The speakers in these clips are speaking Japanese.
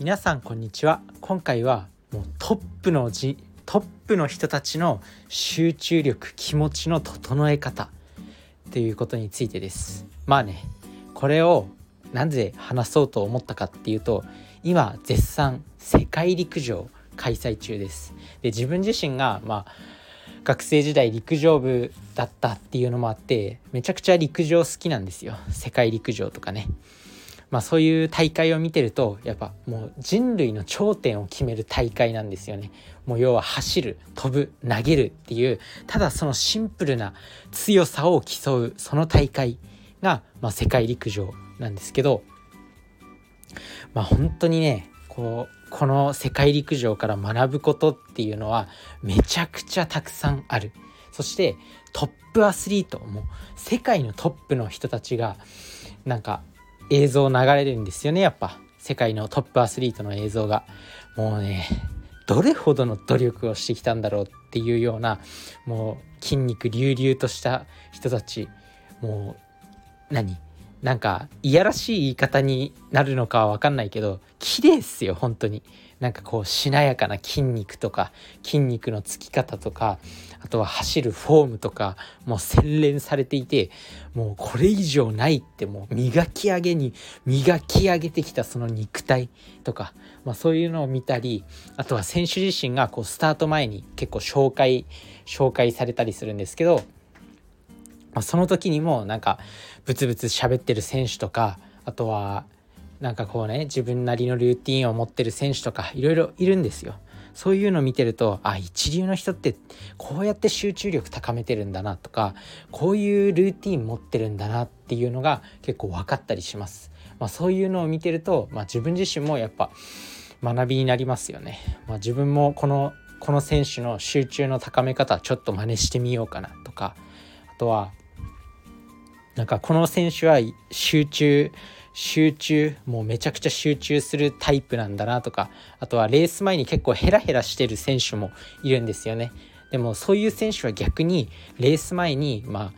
皆さんこんにちは。今回はもうトップのじトップの人たちの集中力気持ちの整え方。ということについてです。まあねこれをなぜ話そうと思ったかっていうと今絶賛世界陸上開催中です。で自分自身がまあ学生時代陸上部だったっていうのもあってめちゃくちゃ陸上好きなんですよ。世界陸上とかね。まあ、そういう大会を見てるとやっぱもう人類の頂点を決める大会なんですよね。もう要は走る飛ぶ投げるっていうただそのシンプルな強さを競うその大会が、まあ、世界陸上なんですけど、まあ、本当にねこうこの世界陸上から学ぶことっていうのはめちゃくちゃたくさんある。そしてトップアスリートも世界のトップの人たちがなんか映像流れるんですよねやっぱ。世界のトップアスリートの映像が。もうねどれほどの努力をしてきたんだろうっていうようなもう筋肉隆々とした人たち。もう何？なんかいやらしい言い方になるのかは分かんないけど綺麗っすよ本当に。なんかこうしなやかな筋肉とか筋肉のつき方とかあとは走るフォームとかもう洗練されていてもうこれ以上ないってもう磨き上げに磨き上げてきたその肉体とか、まあ、そういうのを見たりあとは選手自身がこうスタート前に結構紹介紹介されたりするんですけどまあ、その時にもなんかブツブツ喋ってる選手とかあとはなんかこうね自分なりのルーティンを持ってる選手とかいろいろいるんですよ。そういうのを見てるとあ一流の人ってこうやって集中力高めてるんだなとかこういうルーティン持ってるんだなっていうのが結構分かったりします。まあ、そういうのを見てると、まあ、自分自身もやっぱ学びになりますよね。まあ、自分もこのこの選手の集中の高め方ちょっと真似してみようかなとかあとはなんかこの選手は集中集中もうめちゃくちゃ集中するタイプなんだなとかあとはレース前に結構ヘラヘラしてる選手もいるんですよねでもそういう選手は逆にレース前にまあ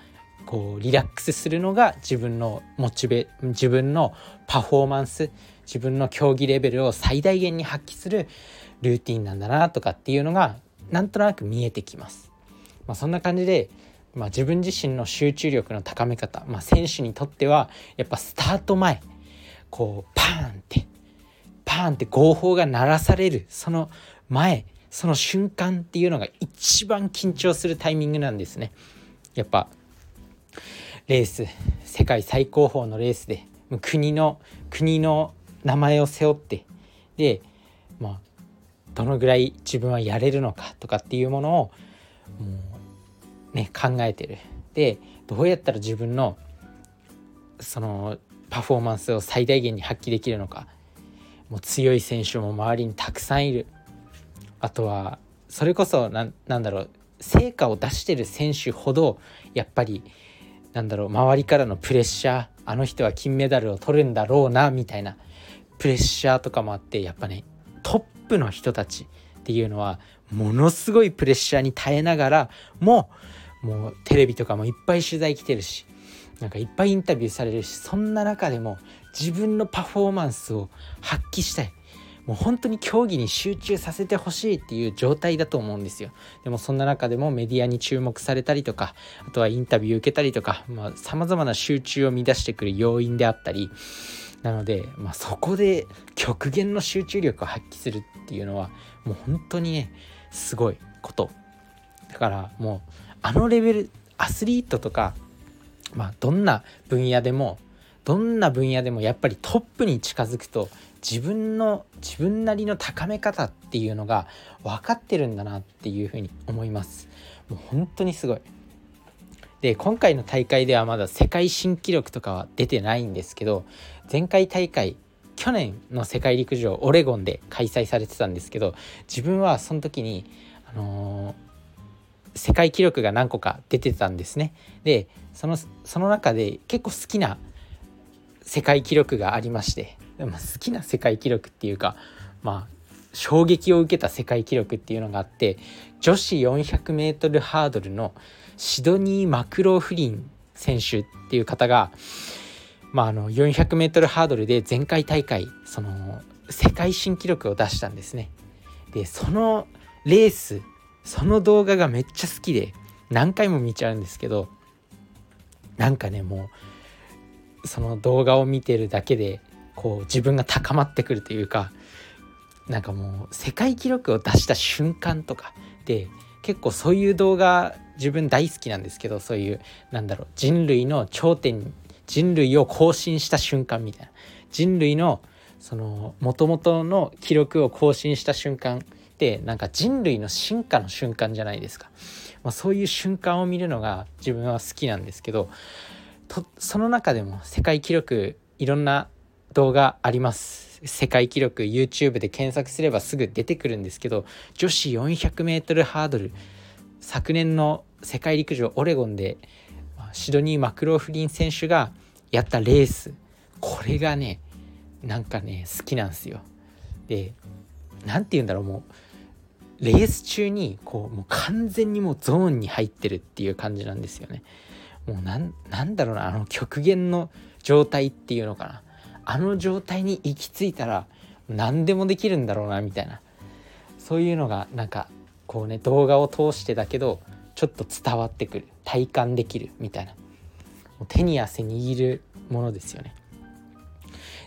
こうリラックスするのが自分のモチベ自分のパフォーマンス自分の競技レベルを最大限に発揮するルーティンなんだなとかっていうのがなんとなく見えてきます。まあ、そんな感じでまあ、自分自身の集中力の高め方、まあ、選手にとってはやっぱスタート前こうパーンってパーンって号砲が鳴らされるその前その瞬間っていうのが一番緊張するタイミングなんですね。やっぱレース世界最高峰のレースで国の国の名前を背負ってでまあどのぐらい自分はやれるのかとかっていうものをもうね考えてる。でどうやったら自分のそのパフォーマンスを最大限に発揮できるのか。もう強い選手も周りにたくさんいる。あとはそれこそなんだろう成果を出してる選手ほどやっぱりなんだろう周りからのプレッシャーあの人は金メダルを取るんだろうなみたいなプレッシャーとかもあってやっぱねトップの人たちっていうのはものすごいプレッシャーに耐えながらもうもうテレビとかもいっぱい取材来てるしなんかいっぱいインタビューされるしそんな中でも自分のパフォーマンスを発揮したい。もう本当に競技に集中させてほしいっていう状態だと思うんですよ。でもそんな中でもメディアに注目されたりとかあとはインタビュー受けたりとかさまざ、まな集中を乱してくる要因であったりなので、まあ、そこで極限の集中力を発揮するっていうのはもう本当にねすごいこと。だからもうあのレベルアスリートとかまあどんな分野でもどんな分野でもやっぱりトップに近づくと自分の自分なりの高め方っていうのが分かってるんだなっていうふうに思います。もう本当にすごい。で今回の大会ではまだ世界新記録とかは出てないんですけど前回大会去年の世界陸上オレゴンで開催されてたんですけど自分はその時にあのー世界記録が何個か出てたんですね。でそのその中で結構好きな世界記録がありましてでも好きな世界記録っていうかまあ衝撃を受けた世界記録っていうのがあって女子 400m ハードルのシドニー・マクローフリン選手っていう方が、まあ、あの 400m ハードルで前回大会その世界新記録を出したんですね。でそのレースその動画がめっちゃ好きで何回も見ちゃうんですけどなんかねもうその動画を見てるだけでこう自分が高まってくるというかなんかもう世界記録を出した瞬間とかで結構そういう動画自分大好きなんですけどそういうなんだろう人類の頂点人類を更新した瞬間みたいな人類のその元々の記録を更新した瞬間ってなんか人類の進化の瞬間じゃないですか、まあ、そういう瞬間を見るのが自分は好きなんですけどその中でも世界記録いろんな動画あります。世界記録 YouTube で検索すればすぐ出てくるんですけど女子 400m ハードル昨年の世界陸上オレゴンでシドニー・マクローフリン選手がやったレース。これがねなんかね好きなんですよ。で何て言うんだろうもうレース中にこうもう完全にもうゾーンに入ってるっていう感じなんですよね。もうなんなんだろうなあの極限の状態っていうのかなあの状態に行き着いたら何でもできるんだろうなみたいなそういうのがなんかこうね動画を通してだけどちょっと伝わってくる体感できるみたいな手に汗握るものですよね。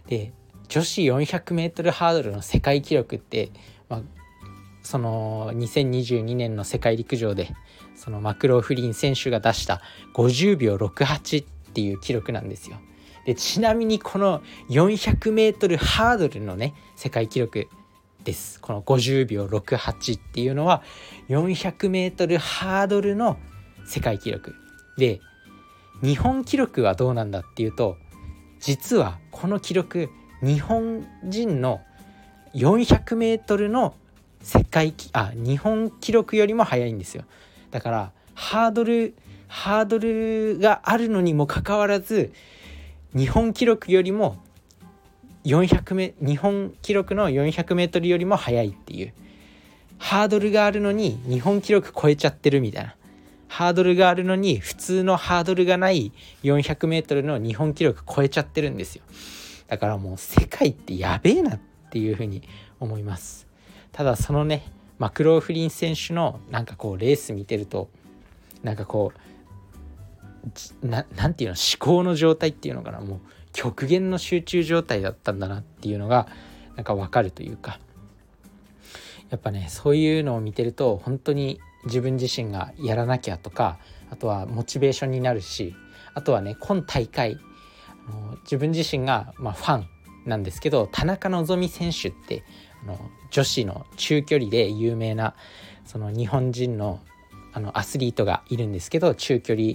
で女子 400m ハードルの世界記録って、まあ、その2022年の世界陸上でそのマクローフリン選手が出した50秒68っていう記録なんですよ。でちなみにこの 400m ハードルのね世界記録ですこの50秒68っていうのは 400m ハードルの世界記録で日本記録はどうなんだっていうと実はこの記録日本人の 400m の世界あ日本記録よりも速いんですよ。だからハードルハードルがあるのにもかかわらず日本記録よりも400メ日本記録の 400m よりも速いっていう。ハードルがあるのに日本記録超えちゃってるみたいな。ハードルがあるのに普通のハードルがない 400m の日本記録超えちゃってるんですよ。だからもう世界ってやべえなっていうふうに思います。ただそのねマクローフリン選手のなんかこうレース見てるとなんかこうななんていうの思考の状態っていうのかな。もう極限の集中状態だったんだなっていうのがなんか分かるというか。やっぱねそういうのを見てると本当に自分自身がやらなきゃとかあとはモチベーションになるしあとはね今大会あの自分自身が、まあ、ファンなんですけど田中希実選手ってあの女子の中距離で有名なその日本人のあのアスリートがいるんですけど中距離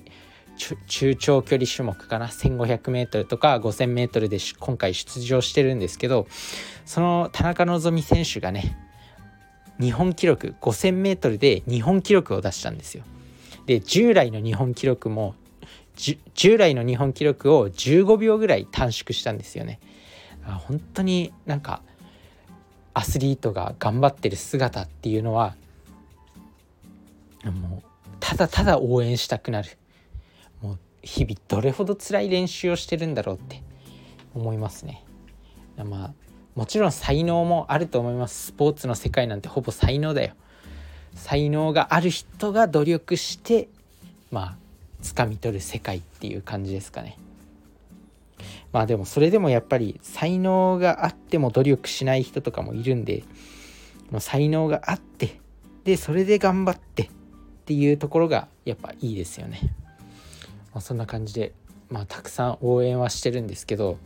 中長距離種目かな？1500m とか 5000m で今回出場してるんですけどその田中希実選手がね日本記録 5000m で日本記録を出したんですよ。で従来の日本記録も従来の日本記録を15秒ぐらい短縮したんですよね。本当になんかアスリートが頑張ってる姿っていうのはもうただただ応援したくなるもう日々どれほど辛い練習をしてるんだろうって思いますね。まあもちろん才能もあると思いますスポーツの世界なんてほぼ才能だよ。才能がある人が努力してまあ掴み取る世界っていう感じですかね。まあでもそれでもやっぱり才能があっても努力しない人とかもいるんでもう才能があってでそれで頑張ってっていうところがやっぱいいですよね。まあ、そんな感じで、まあ、たくさん応援はしてるんですけど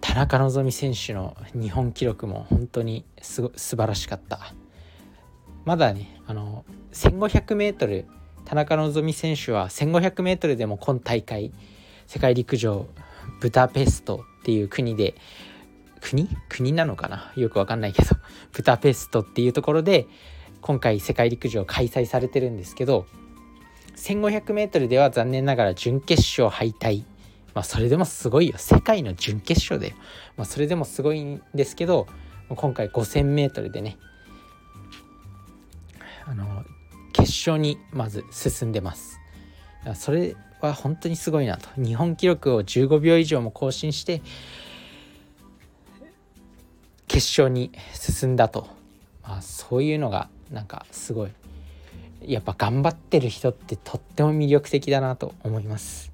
田中希実選手の日本記録も本当にすご素晴らしかったまだねあの 1500m 田中希実選手は 1500m でも今大会世界陸上ブダペストっていう国で国？国なのかな？よくわかんないけど。ブダペストっていうところで今回世界陸上開催されてるんですけど 1500m では残念ながら準決勝敗退。まあそれでもすごいよ。世界の準決勝だよ、まあ、それでもすごいんですけど今回 5000m でねあの決勝にまず進んでます。それは本当にすごいなと。日本記録を15秒以上も更新して決勝に進んだと、まあ、そういうのがなんかすごい。やっぱ頑張ってる人ってとっても魅力的だなと思います。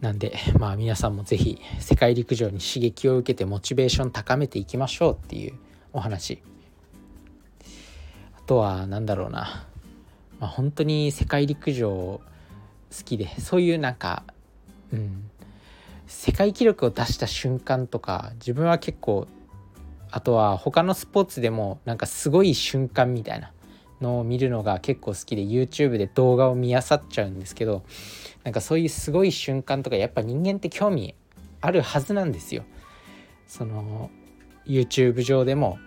なんでまあ皆さんも是非世界陸上に刺激を受けてモチベーション高めていきましょうっていうお話。あとは何だろうな、まあ、本当に世界陸上好きでそういうなんかうん世界記録を出した瞬間とか自分は結構あとは他のスポーツでもなんかすごい瞬間みたいなのを見るのが結構好きで YouTube で動画を見漁っちゃうんですけどなんかそういうすごい瞬間とかやっぱ人間って興味あるはずなんですよ。その YouTube 上でも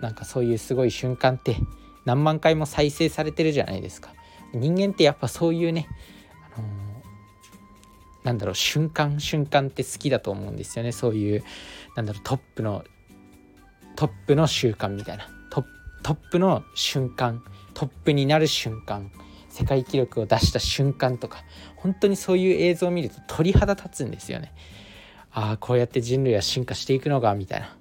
なんかそういうすごい瞬間って何万回も再生されてるじゃないですか。人間ってやっぱそういうね、あのー、なんだろう瞬間瞬間って好きだと思うんですよね。そういうなんだろうトップのトップの習慣みたいな。トップの瞬間。トップになる瞬間。世界記録を出した瞬間とか。本当にそういう映像を見ると鳥肌立つんですよね。ああこうやって人類は進化していくのかみたいな。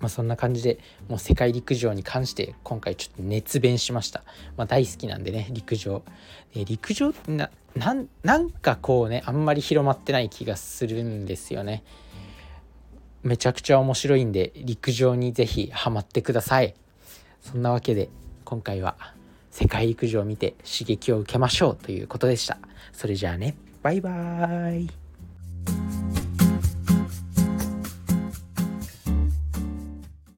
まあそんな感じでもう世界陸上に関して今回ちょっと熱弁しました、まあ、大好きなんでね陸上。で陸上ってななんかこうねあんまり広まってない気がするんですよね。めちゃくちゃ面白いんで陸上に是非ハマってください。そんなわけで今回は世界陸上を見て刺激を受けましょうということでした。それじゃあねバイバーイ。